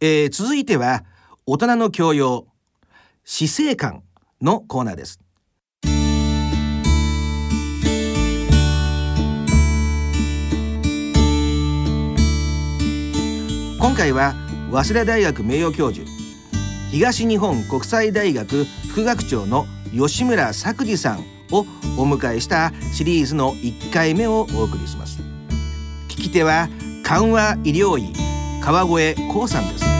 えー、続いては大人の教養死生観のコーナーです。今回は早稲田大学名誉教授東日本国際大学副学長の吉村作治さんをお迎えしたシリーズの1回目をお送りします。聞き手は緩和医療医川越光さんです。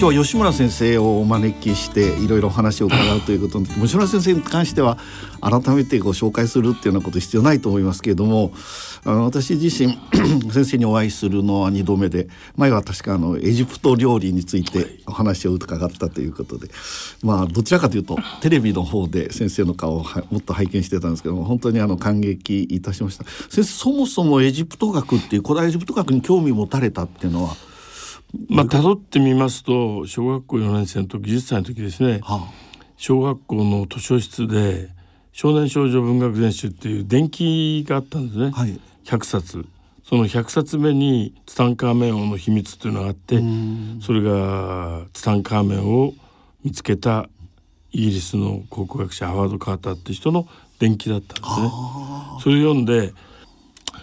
今日は吉村先生をお招きしていろいろお話を伺うということで吉村先生に関しては改めてご紹介するっていうようなこと必要ないと思いますけれどもあの私自身 先生にお会いするのは2度目で前は確かあのエジプト料理についてお話を伺ったということでまあどちらかというとテレビの方で先生の顔をもっと拝見してたんですけども本当にあの感激いたしました。先生そもそもエジプト学っていう古代エジプト学に興味を持たれたっていうのはまあ辿ってみますと小学校4年生の時10歳の時ですね、はあ、小学校の図書室で少年少女文学全集っていう伝記があったんですね、はい、100冊。その100冊目にツタンカーメン王の秘密というのがあってそれがツタンカーメンを見つけたイギリスの考古学者ハワード・カーターっていう人の伝記だったんですね。それを読んで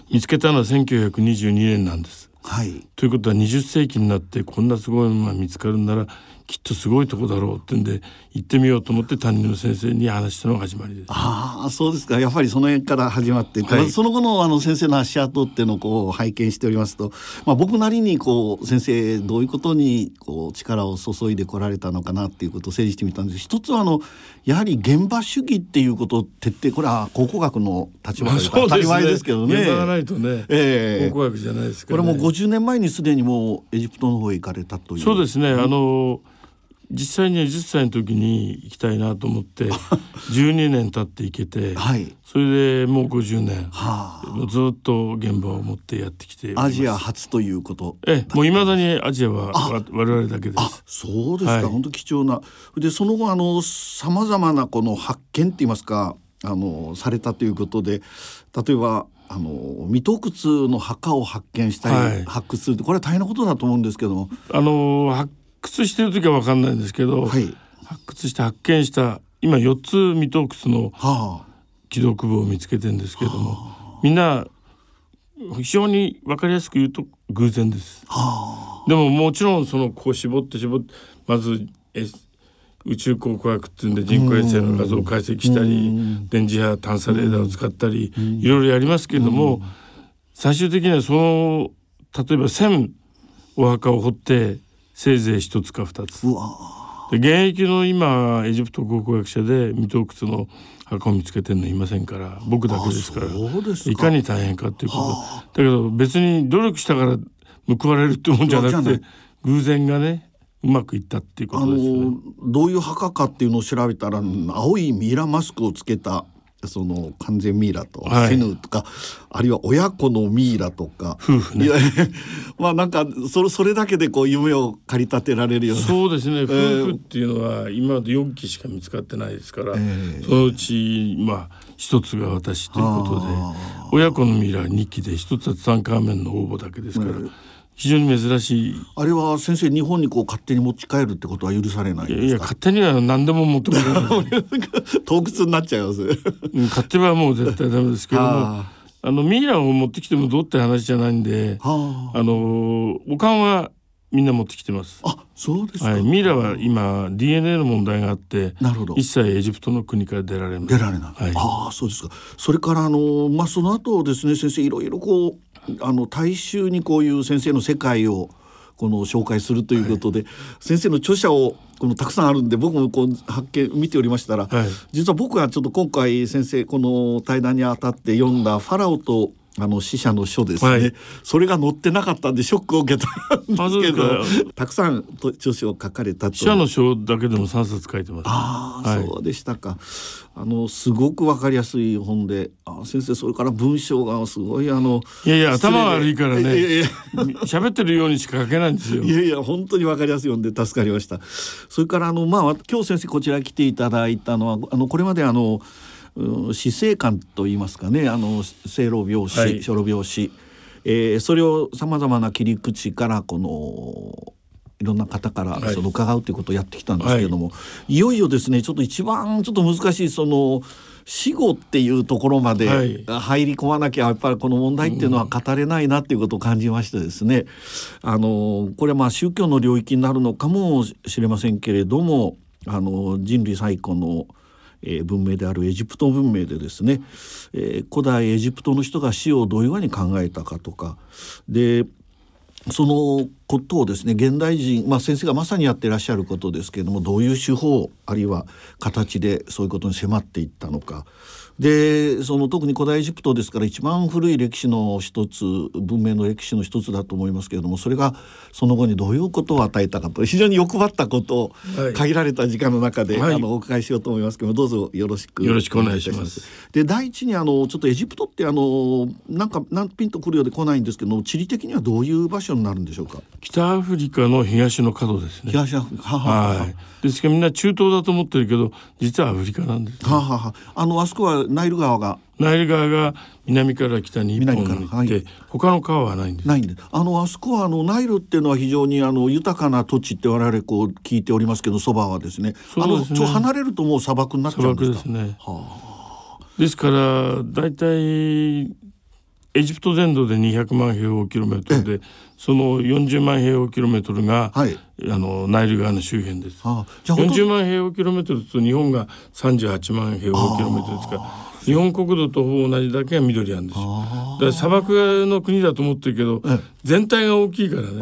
見つけたのは1922年なんです。はい、ということは20世紀になってこんなすごいものが見つかるならきっとすごいとこだろうってんで行ってみようと思って担任の先生に話したのが始まりです。ああそうですか。やっぱりその辺から始まって、はい、その後のあの先生の足跡っていうのをこう拝見しておりますと、まあ、僕なりにこう先生どういうことにこう力を注いでこられたのかなっていうことを整理してみたんです。一つはあのやはり現場主義っていうことを徹底これは考古学の立場で当たり前ですけどね。現場がないとね、えー、考古学じゃないですか、ね、これも50年前にすでにもうエジプトの方へ行かれたという。そうですね、あの実際には10歳の時に行きたいなと思って 12年経って行けて、はい、それでもう50年、はあ、ずっと現場を持ってやってきてアジア初ということ。えもういまだにアジアは我々だけです。そうですか、はい、本当貴重な。でその後あのさまざまなこの発見って言いますかあのされたということで例えばあの未洞窟の墓を発見したり、はい、発掘するってこれは大変なことだと思うんですけども。あの発掘してる時は分かんないんですけど、はい、発掘して発見した今4つ未洞窟の記録部を見つけてるんですけども、はあ、みんな非常に分かりやすく言うと偶然です。はあ、でももちろんそのこう絞って絞ってまずえ宇宙考古学っていうんで人工衛星の画像を解析したり電磁波探査レーダーを使ったりいろいろやりますけれども最終的にはその例えば1,000お墓を掘ってせいぜい一つか二つ。で現役の今エジプト考古学者で未洞窟の墓を見つけてるのいませんから僕だけですからいかに大変かっていうこと。だけど別に努力したから報われるってもんじゃなくて偶然がねうまくいったっていうことですね。どういう墓かっていうのを調べたら青いミイラマスクをつけたその完全ミイラとセヌとか、はい、あるいは親子のミイラとか。夫婦ね。まあなんかそれそれだけでこう夢を駆り立てられるような。そうですね、えー、夫婦っていうのは今まで4期しか見つかってないですから、えー、そのうちまあ一つが私ということで親子のミイラ2期で一つはツタンカーメンの応募だけですから。えー非常に珍しい。あれは先生日本にこう勝手に持ち帰るってことは許されないいや勝手には何でも持ってくれない洞窟になっちゃいます。勝手はもう絶対ダメですけども あのミイラを持ってきてもどうって話じゃないんであのおかんはみんな持ってきてます。あ、そうですはい、ミイラは今 DNA の問題があって、なるほど。一切エジプトの国から出られ出られない。はい、ああ、そうですか。それからあのまあその後ですね、先生いろいろこうあの大衆にこういう先生の世界をこの紹介するということで、はい、先生の著者をこのたくさんあるんで僕もこう発見見ておりましたら、はい、実は僕はちょっと今回先生この対談にあたって読んだ「ファラオとあの死者の書ですね、はい、それが載ってなかったんでショックを受けたんですけどたくさん著書を書かれたと。死者の書だけでも3冊書いてます。ああ、はい、そうでしたか。あのすごくわかりやすい本であ先生それから文章がすごいあのいやいや頭悪いからね。喋ってるようにしか書けないんですよ。いやいや本当にわかりやすい本で助かりました。それからあのまあ今日先生こちら来ていただいたのはあのこれまであの死生観と言いますかねあの生老病死、は老病死、ええー、それをさまざまな切り口からこのいろんな方からその伺うということをやってきたんですけれども、はい、いよいよですねちょっと一番ちょっと難しいその死後っていうところまで入り込まなきゃやっぱりこの問題っていうのは語れないなっていうことを感じましてですね、あのこれはまあ宗教の領域になるのかもしれませんけれどもあの人類最古のえ文明であるエジプト文明でですね、え古代エジプトの人が死をどういうふうに考えたかとかでそのことをですね現代人、まあ、先生がまさにやってらっしゃることですけれどもどういう手法あるいは形でそういうことに迫っていったのかでその特に古代エジプトですから一番古い歴史の一つ文明の歴史の一つだと思いますけれどもそれがその後にどういうことを与えたかと非常に欲張ったことを限られた時間の中で、はい、あのお伺いしようと思いますけどどうぞよろしくよろしくお願いします。で第一にあのちょっとエジプトってあのなんか何ピンとくるようで来ないんですけど地理的にはどういう場所になるんでしょうか？北アフリカの東の角ですね。東アフリカははい。ですからみんな中東だと思ってるけど実はアフリカなんです、ね、ははは。あのあそこはナイル川がナイル川が南から北に一本行って、はい、他の川はないんです。ないんです。あのあそこはあのナイルっていうのは非常にあの豊かな土地って我々こう聞いておりますけど、そばはですね。すね。あのちょ離れるともう砂漠になっちゃうんですか？砂漠ですね。はあ、ですから大体エジプト全土で200万平方キロメートルでその40万平方キロメートルが、はい、あのナイル川の周辺です。ああ40万平方キロメートルと日本が38万平方キロメートルですから。日本国土とほぼ同じだけが緑なんですよ。だから砂漠の国だと思ってるけど、全体が大きいからね。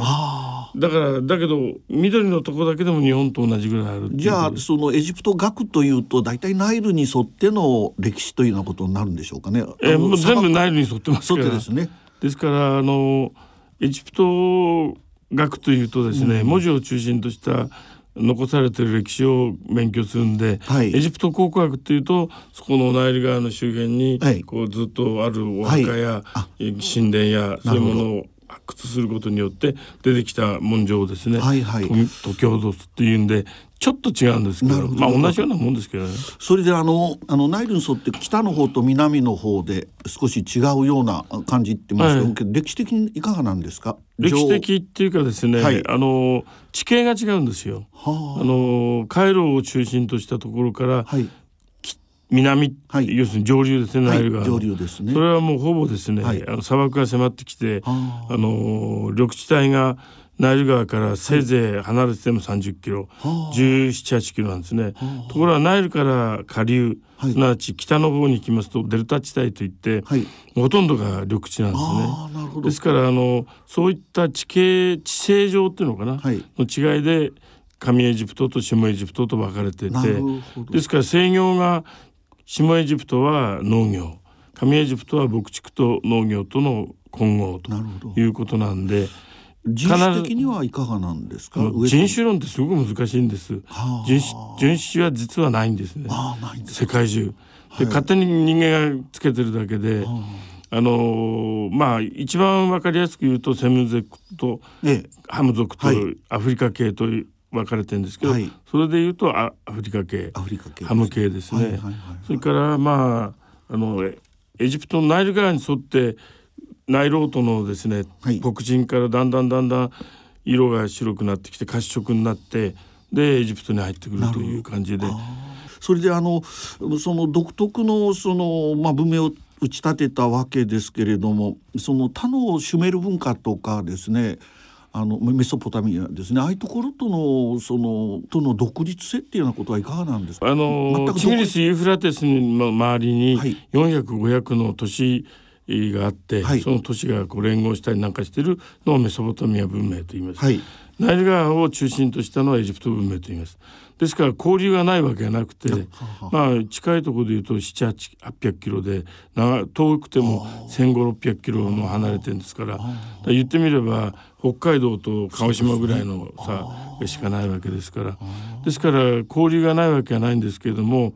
だからだけど緑のとこだけでも日本と同じぐらいあるじゃあそのエジプト学というと大体ナイルに沿っての歴史というようなことになるんでしょうかね。えもう全部ナイルに沿ってますから。ですね。ですからあのエジプト学というとですね、うん、文字を中心とした残されてる歴史を勉強するんで、はい、エジプト考古学っていうとそこのナイル川の周辺に、こうずっとあるお墓や、はい、神殿やそういうものを発掘することによって出てきた文書をですね、はいはい、東京土っていうんでちょっと違うんですけどまあ同じようなもんですけどね。それであのあのナイルに沿って北の方と南の方で少し違うような感じってますけど、はい、歴史的にいかがなんですか？歴史的っていうかですね、はい、あの地形が違うんですよ。はあ、あのカイロを中心としたところから、はい、南、はい、要するに上流ですね、ナイル川、上流ですね。それはもうほぼですね、あの砂漠が迫ってきて、あ。の緑地帯がナイル川からせいぜい離れても30キロ、はい、1718キロなんですね。ところがナイルから下流、はい、すなわち北の方に行きますとデルタ地帯といって、はい、ほとんどが緑地なんですね。ですからあのそういった地形地勢上っていうのかな、はい、の違いで上エジプトと下エジプトと分かれててですから制御が下エジプトは農業。上エジプトは牧畜と農業との混合ということなんで。人種的にはいかがなんですか？人種論ってすごく難しいんです、はあ、人種種は実はないんですね。世界中。で、はい、勝手に人間がつけてるだけで、はあ、あのー、まあ一番わかりやすく言うとセム族と、ハム族とアフリカ系と分かれてるんですけど、はい、それで言うとアフリカ系アフリカ系ハム系ですね、はいはいはいはい、それからまああのエジプトのナイル川に沿ってナイロートのですね、はい、黒人からだんだんだんだん色が白くなってきて褐色になってでエジプトに入ってくるという感じで。それであのその独特のその、まあ、文明を打ち立てたわけですけれどもその他のシュメル文化とかですねあのメソポタミアですね。ああいうところとのそのとの独立性っていうようなことはいかがなんですか？あのチグリス・ユーフラテスの周りに400500の都市、があって、はい、その都市がこう連合したりなんかしてるのをメソポタミア文明と言います、はい、ナイル川を中心としたのはエジプト文明と言います。ですから交流がないわけがなくてまあ近いところでいうと7800キロで遠くても1500600キロも離れてるんですから言ってみれば北海道と鹿児島ぐらいの差しかないわけですから。ですから交流がないわけはないんですけれども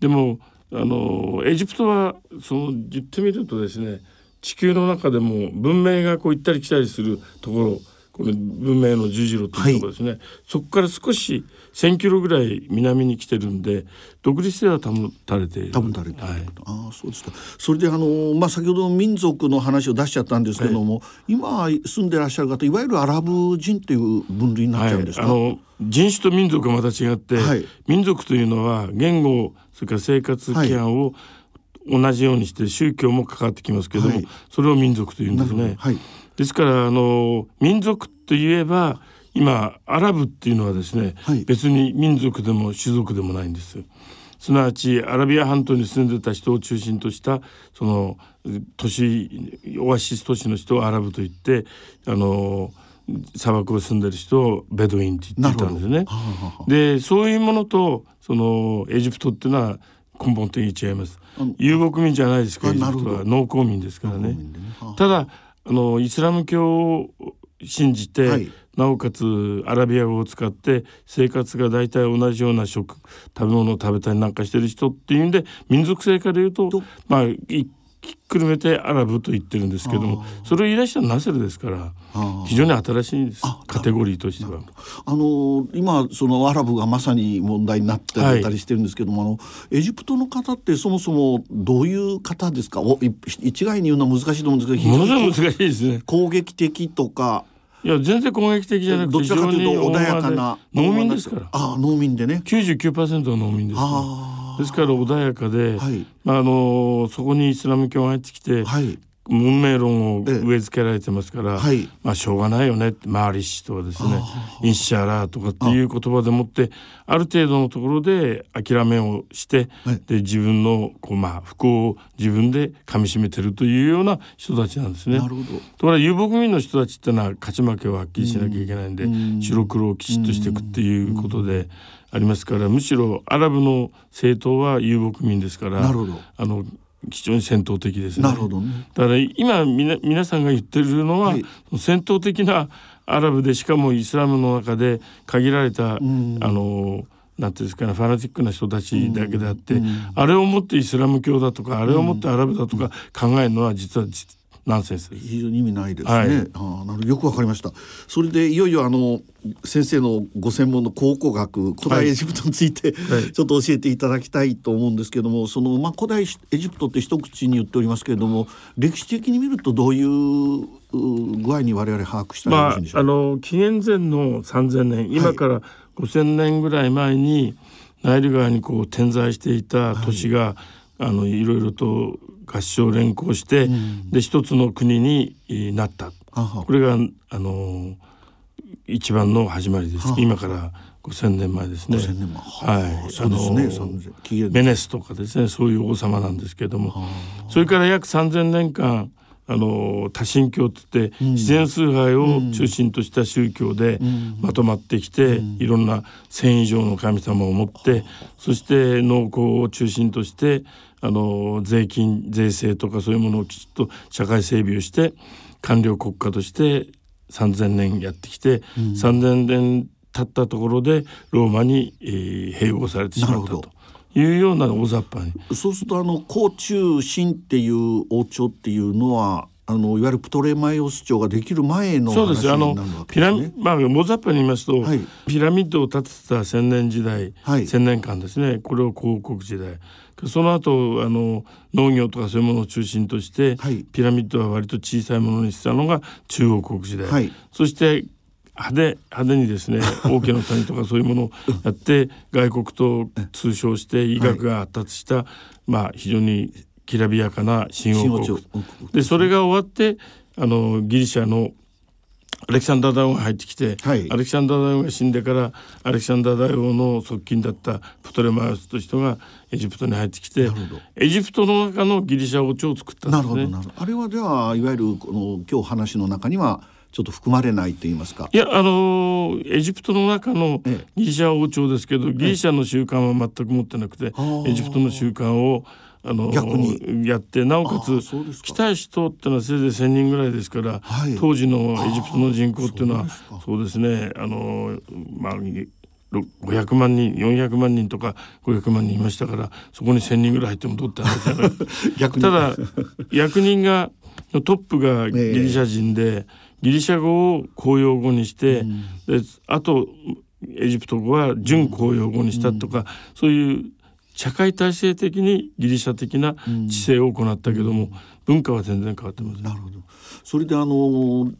でもあのエジプトはその言ってみるとですね地球の中でも文明がこう行ったり来たりするところ文明の十字路というところですね、はい、そこから少し1,000キロぐらい南に来てるんで独立性は保たれている。保たれている、はい、ああそうですか。それであの、まあ、先ほど民族の話を出しちゃったんですけども、はい、今住んでらっしゃる方いわゆるアラブ人という分類になっちゃうんですか、あの人種と民族がまた違って、民族というのは言語それから生活規範を同じようにして宗教も関わってきますけども、それを民族というんですね。ですからあの民族といえば今アラブっていうのはですね、はい、別に民族でも種族でもないんです。すなわちアラビア半島に住んでた人を中心としたその都市オアシス都市の人をアラブと言ってあの砂漠を住んでる人をベドウィンって言ってたんですね。でそういうものとそのエジプトっていうのは根本的に違います。遊牧民じゃないですかエジプトは農耕民ですからね。ねただあのイスラム教を信じて、はい、なおかつアラビア語を使って生活が大体同じような食食べ物を食べたりなんかしてる人っていうんで民族性から言うとまあひっくるめてアラブと言ってるんですけどもそれを言い出したのはナセルですから非常に新しいです。カテゴリーとしては。あの今そのアラブがまさに問題になってたりしてるんですけども、はい、あのエジプトの方ってそもそもどういう方ですか？お一概に言うのは難しいと思うんですけどものすごい難しいですね。攻撃的とか。いや全然攻撃的じゃなくてどちらかというと穏やかな農民ですから。あ農民でね。99%は農民ですからですから穏やかで、はい、まあ、あのそこにイスラム教が入ってきて、はい、文明論を植え付けられてますから、はい、まあしょうがないよねマーリッシュとかですねインシャラーとかっていう言葉でもってある程度のところで諦めをして、はい、で自分のこう、まあ、不幸を自分でかみしめてるというような人たちなんですね。なるほど。ところが遊牧民の人たちってのは勝ち負けをはっきりしなきゃいけないんで、ん、白黒をきちっとしていくっていうことで。ありますからむしろアラブの政党は遊牧民ですからあの非常に戦闘的ですね。なるほど、ね、だから今みな皆さんが言ってるのは、はい、戦闘的なアラブでしかもイスラムの中で限られた、うん、あのなんていうんですかねファナティックな人たちだけであって、あれをもってイスラム教だとかあれをもってアラブだとか考えるのは実はナンセンス非常に意味ないですね。はい、あなるよくわかりました。それでいよいよあの先生のご専門の考古学古代エジプトについて、はい、ちょっと教えていただきたいと思うんですけども、そのまあ古代エジプトって一口に言っておりますけれども、歴史的に見るとどういう具合に我々把握したらよろしいんでしょうか？まあ、あの紀元前の3000年今から5000年ぐらい前にナイル川にこう点在していた都市が、はい、あのいろいろと合唱連行して、うん、で一つの国になった。これがあの一番の始まりです。今から5,000年前ですね。はい。そうですね。ベネスとかですね、そういう王様なんですけれども、それから約3,000年間。あの多神教って言って、自然崇拝を中心とした宗教でまとまってきて、いろんな1,000以上の神様を持って、そして農耕を中心としてあの税金税制とかそういうものをきちっと社会整備をして官僚国家として3,000年やってきて、うん、3,000年経ったところでローマに、えー、併合されてしまったと。いうような大雑把に。そうするとあの甲中秦っていう王朝っていうのはあのいわゆるプトレマイオス朝ができる前のそうです。あのピラミまあ大雑把に言いますと、はい、ピラミッドを建てた千年時代、はい、千年間ですね。これを広告時代。その後あの農業とかそういうものを中心として、はい、ピラミッドは割と小さいものにしたのが中国国時代、はい、そして派手派手にですね王家の谷とかそういうものをやって外国と通商して医学が発達した、はい、まあ非常にきらびやかな新王国。でそれが終わってあのギリシャのアレキサンダー大王が入ってきて、はい、アレキサンダー大王が死んでからアレキサンダー大王の側近だったプトレマイオスという人がエジプトに入ってきてエジプトの中のギリシャ王朝を作ったんですね。あれはじゃあいわゆるこの今日話の中にはちょっと含まれないと言いますか。いやあのエジプトの中のギリシャ王朝ですけど、ギリシャの習慣は全く持ってなくて、エジプトの習慣をあの逆に。やってなおかつ来た人ってのはせいぜい1,000人ぐらいですから、はい、当時のエジプトの人口っていうのはそうですねあのまあ500万人400万人とか500万人いましたからそこに1,000人ぐらい入ってもどうって話じゃないただ役人がトップがギリシャ人で、ギリシャ語を公用語にして、であとエジプト語は準公用語にしたとか、そういう社会体制的にギリシャ的な知性を行ったけども、文化は全然変わってます。なるほど。それであの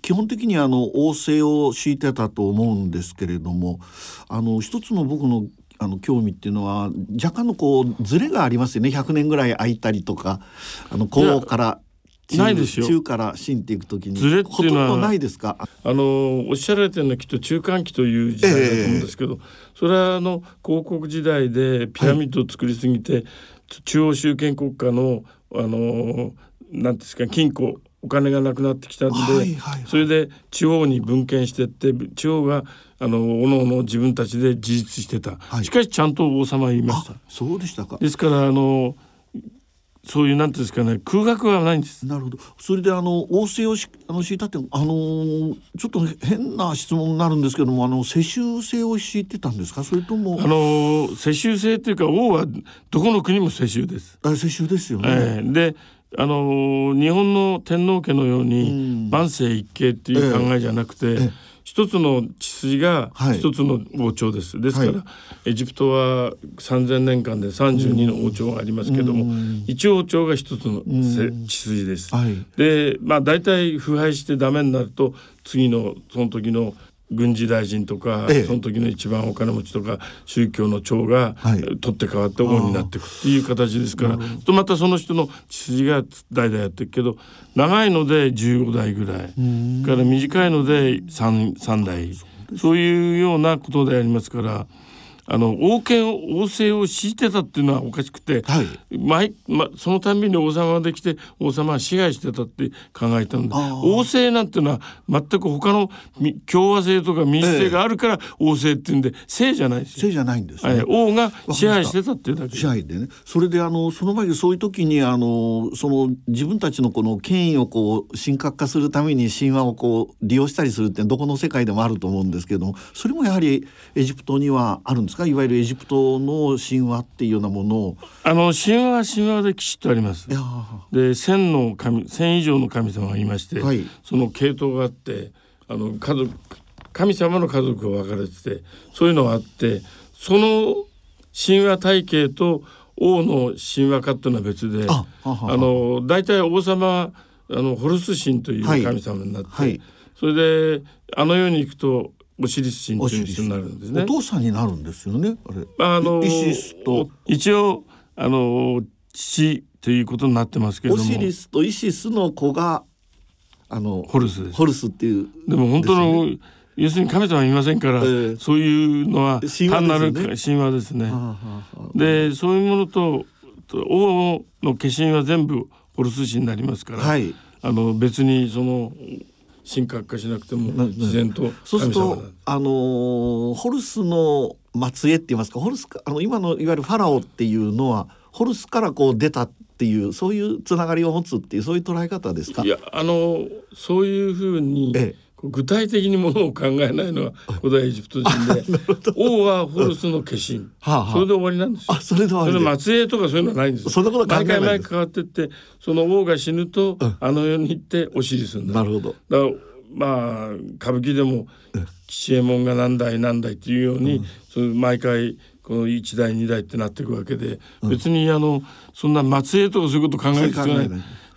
基本的にあの王政を敷いてたと思うんですけれども、あの一つの僕のあの興味っていうのは若干のこうズレがありますよね。100年ぐらい空いたりとかあのこうからないですよ。中から新っていくときに。ズレっていうのはないですか？あのおっしゃられてるのはきっと中間期という時代だと思うんですけど、えー、それはあの広告時代でピラミッドを作りすぎて、はい、中央集権国家のあのなんですか金庫お金がなくなってきたんで、はいはいはい、それで地方に分権してって地方があのおのおの自分たちで自立してた、はい、しかしちゃんと王様いました。そうでしたか。ですからあのそういうなんていうんですかね空白はないんです。なるほど。それであの王政をしあの敷いたってあのちょっと変な質問になるんですけどもあの世襲制を敷いてたんですか？それとも。あの世襲制っていうか王はどこの国も世襲です。あ世襲ですよね、えー、であの日本の天皇家のように万世一系っていう考えじゃなくて、えーえ。ー一つの血筋が一つの王朝です、はい、ですから、はい、エジプトは3,000年間で32の王朝がありますけども、一王朝が一つの血筋です。はい、でまあ大体腐敗してダメになると次のその時の軍事大臣とか、ええ、その時の一番お金持ちとか宗教の長が、はい、取って代わって王になっていくっていう形ですからとまたその人の血筋が代々やっていくけど長いので15代ぐらい。から短いので 3, 3代。そういうようなことでありますから。あの王権王政を敷いてたっていうのはおかしくて、はい、毎ま、そのたんびに王様ができて王様は支配してたって考えたんだ。王政なんていうのは全く他の共和制とか民主制があるから王政っていうんで政じゃないですよ。政じゃないんですね、はい、王が支配してたっていうだけ。支配でね。それであのその前にそういう時にあのその自分たちのこの権威をこう神格化するために神話をこう利用したりするってどこの世界でもあると思うんですけどもそれもやはりエジプトにはあるんですか？いわゆるエジプトの神話っていうようなものを。あの神話は神話できちっとあります。で千の神千以上の神様がいまして、はい、その系統があってあの家族神様の家族が分かれててそういうのがあってその神話体系と王の神話化っていうのは別であの大体王様あのホルス神という神様になって、はいはい、それであの世に行くとオシリス神という人になるんですね。お父さんになるんですよね。あれ。あのイシスと一応あの父ということになってますけども。オシリスとイシスの子があのホルスです。ホルスっていう、ね、でも本当の要するに神様いませんから、えー、そういうのは単なる神話ですね。でそういうものと王の化身は全部ホルス神になりますから、はい、あの別にその神格化しなくても自然とそうするとあのホルスの末裔って言いますか？ホルスあの今のいわゆるファラオっていうのはホルスからこう出たっていうそういうつながりを持つっていうそういう捉え方ですか？いやあのそういうふうに、ええ具体的にものを考えないのは古代エジプト人で王はホルスの化身、はあはあ、それで終わりなんですよ。あそれで終わり末裔とかそういうのはないんですそんなこと毎回毎回変わってってその王が死ぬと、うん、あの世に行ってお尻するんだ。なるほど。だからまあ歌舞伎でも吉右衛門が何代何代っていうように、うん、その毎回この1代2代ってなっていくわけで、うん、別にあのそんな末裔とかそういうこと考える必要ない。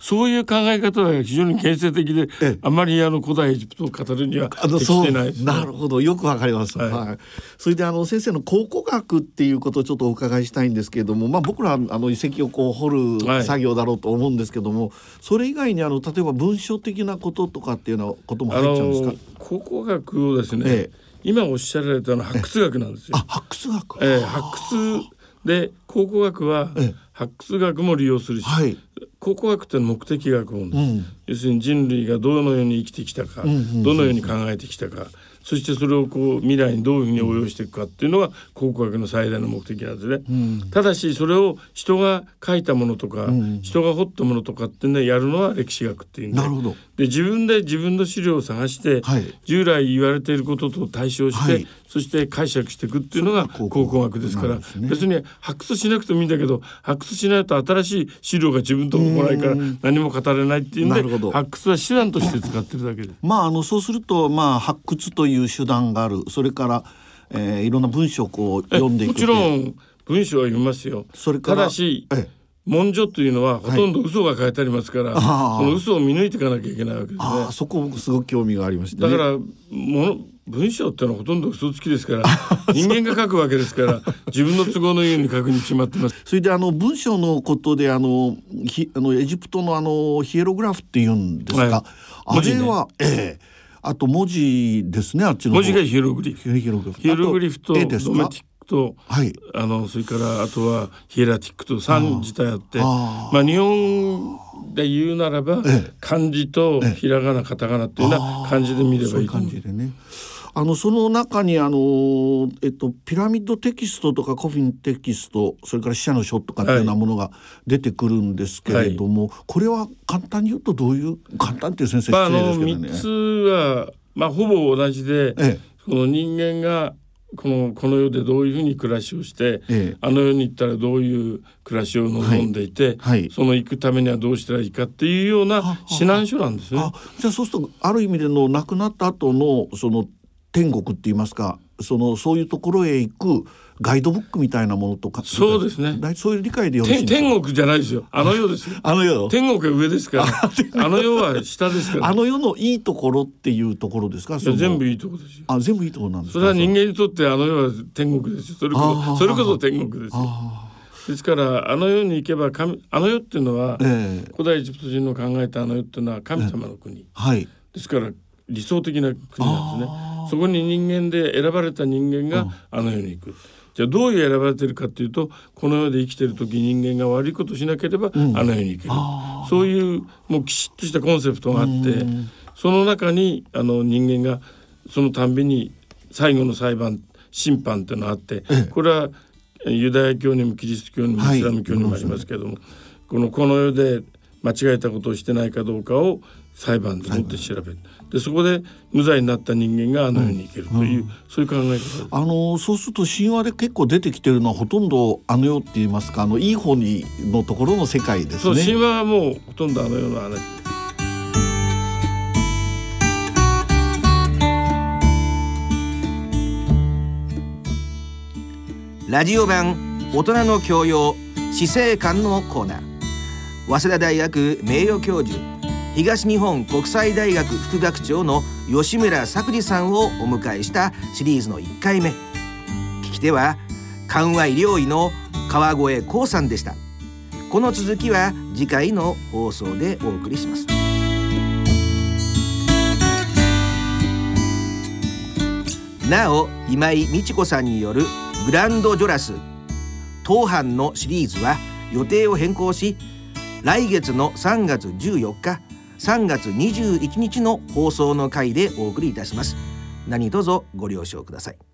そういう考え方は非常に建設的で、あまりあの古代エジプトを語るには適してない、ね、なるほど。よくわかります、はい、はい、それであの先生の考古学っていうことをちょっとお伺いしたいんですけれども、まあ、僕らあの遺跡をこう掘る作業だろうと思うんですけども、はい、それ以外にあの例えば文書的なこととかっていうようなことも入っちゃうんですか？考古学をですね、ええ。今おっしゃられたのは発掘学なんですよ。発掘学、えー、発掘で考古学は発掘学も利用するし、はい、考古学って目的学問です、うん、要するに人類がどのように生きてきたか、うんうんうん、どのように考えてきたかそしてそれをこう未来にどういうふうに応用していくかっていうのが考古学の最大の目的なんですね。うん、ただしそれを人が書いたものとか、うん、人が掘ったものとかってねやるのは歴史学っていうんでなるほど。で自分で自分の資料を探して、はい、従来言われていることと対照して、はい、そして解釈していくっていうのが考古学ですから、ね、別に発掘しなくてもいいんだけど発掘しないと新しい資料が自分とこ来ないから何も語れないっていうんで発掘は手段として使ってるだけです。まああのそうするとまあ発掘という手段がある。それから、えー、いろんな文章をこう読んでいくもちろん文章は読みますよ。それからただし文書というのはほとんど嘘が書いてありますから、はい、その嘘を見抜いていかなきゃいけないわけですね。そこすごく興味がありました、ね、だからもの文章ってのはほとんど嘘つきですから 人間が書くわけですから自分の都合のように書くに決まってます。それであの文章のことであのひあのエジプトのあのヒエログラフっていうんですか、はい、あれは、ね、ええあと文字ですねあっちの文字がヒエログリフ。ヒエログリフ。とドメティッと、はい、あのそれからあとはヒエラティックと3自体あってまあ日本で言うならば、ええ、漢字とひらがなカタカナっていうような感じで見ればいい感じでね。あのその中にあの、えっと、ピラミッドテキストとかコフィンテキストそれから死者の書とかっていうようなものが出てくるんですけれども、はい、これは簡単に言うとどういう簡単っていう先生失礼ですけどね。まあ、3つは、まあ、ほぼ同じで、ええ、この人間がこのこの世でどういうふうに暮らしをして、ええ、あの世に行ったらどういう暮らしを望んでいて、はい。はい、その行くためにはどうしたらいいかっていうような指南書なんですね。じゃあそうするとある意味での亡くなった後のその天国って言いますかそのそういうところへ行くガイドブックみたいなものとかそうですね。そういう理解でよろしい天国じゃないですよ。あの世ですよ。あの世。天国は上ですから。あの世は下ですから。あの世のいいところっていうところですか？全部いいところですよ。あ全部いいところなんですそれは人間にとってあの世は天国ですよ。それこそそれこそ天国ですよ。ですからあの世に行けば神あの世っていうのは、えー、古代エジプト人の考えたあの世っていうのは神様の国、えー、はい、ですから理想的な国なんですねそこに人間で選ばれた人間があの世に行く。じゃあどういう選ばれてるかっていうとこの世で生きてる時人間が悪いことしなければ、あの世に行ける。そういうもうきちっとしたコンセプトがあってその中にあの人間がそのたんびに最後の裁判審判っていうのがあってこれはユダヤ教にもキリスト教にもイスラム教にもありますけども、はい、このこの世で間違えたことをしてないかどうかを裁判でもって調べる。でそこで無罪になった人間があの世に行けるという、うん、そういう考え方あのそうすると神話で結構出てきてるのはほとんどあの世って言いますかあのいい方にのところの世界ですね。神話はもうほとんどあの世の話。ラジオ版大人の教養死生観のコーナー早稲田大学名誉教授東日本国際大学副学長の吉村作治さんをお迎えしたシリーズの1回目。聞き手は緩和医療医の川越光さんでした。この続きは次回の放送でお送りします。なお今井美智子さんによるグランドジョラス当班のシリーズは予定を変更し来月の3月14日3月21日の放送の回でお送りいたします。何卒ご了承ください。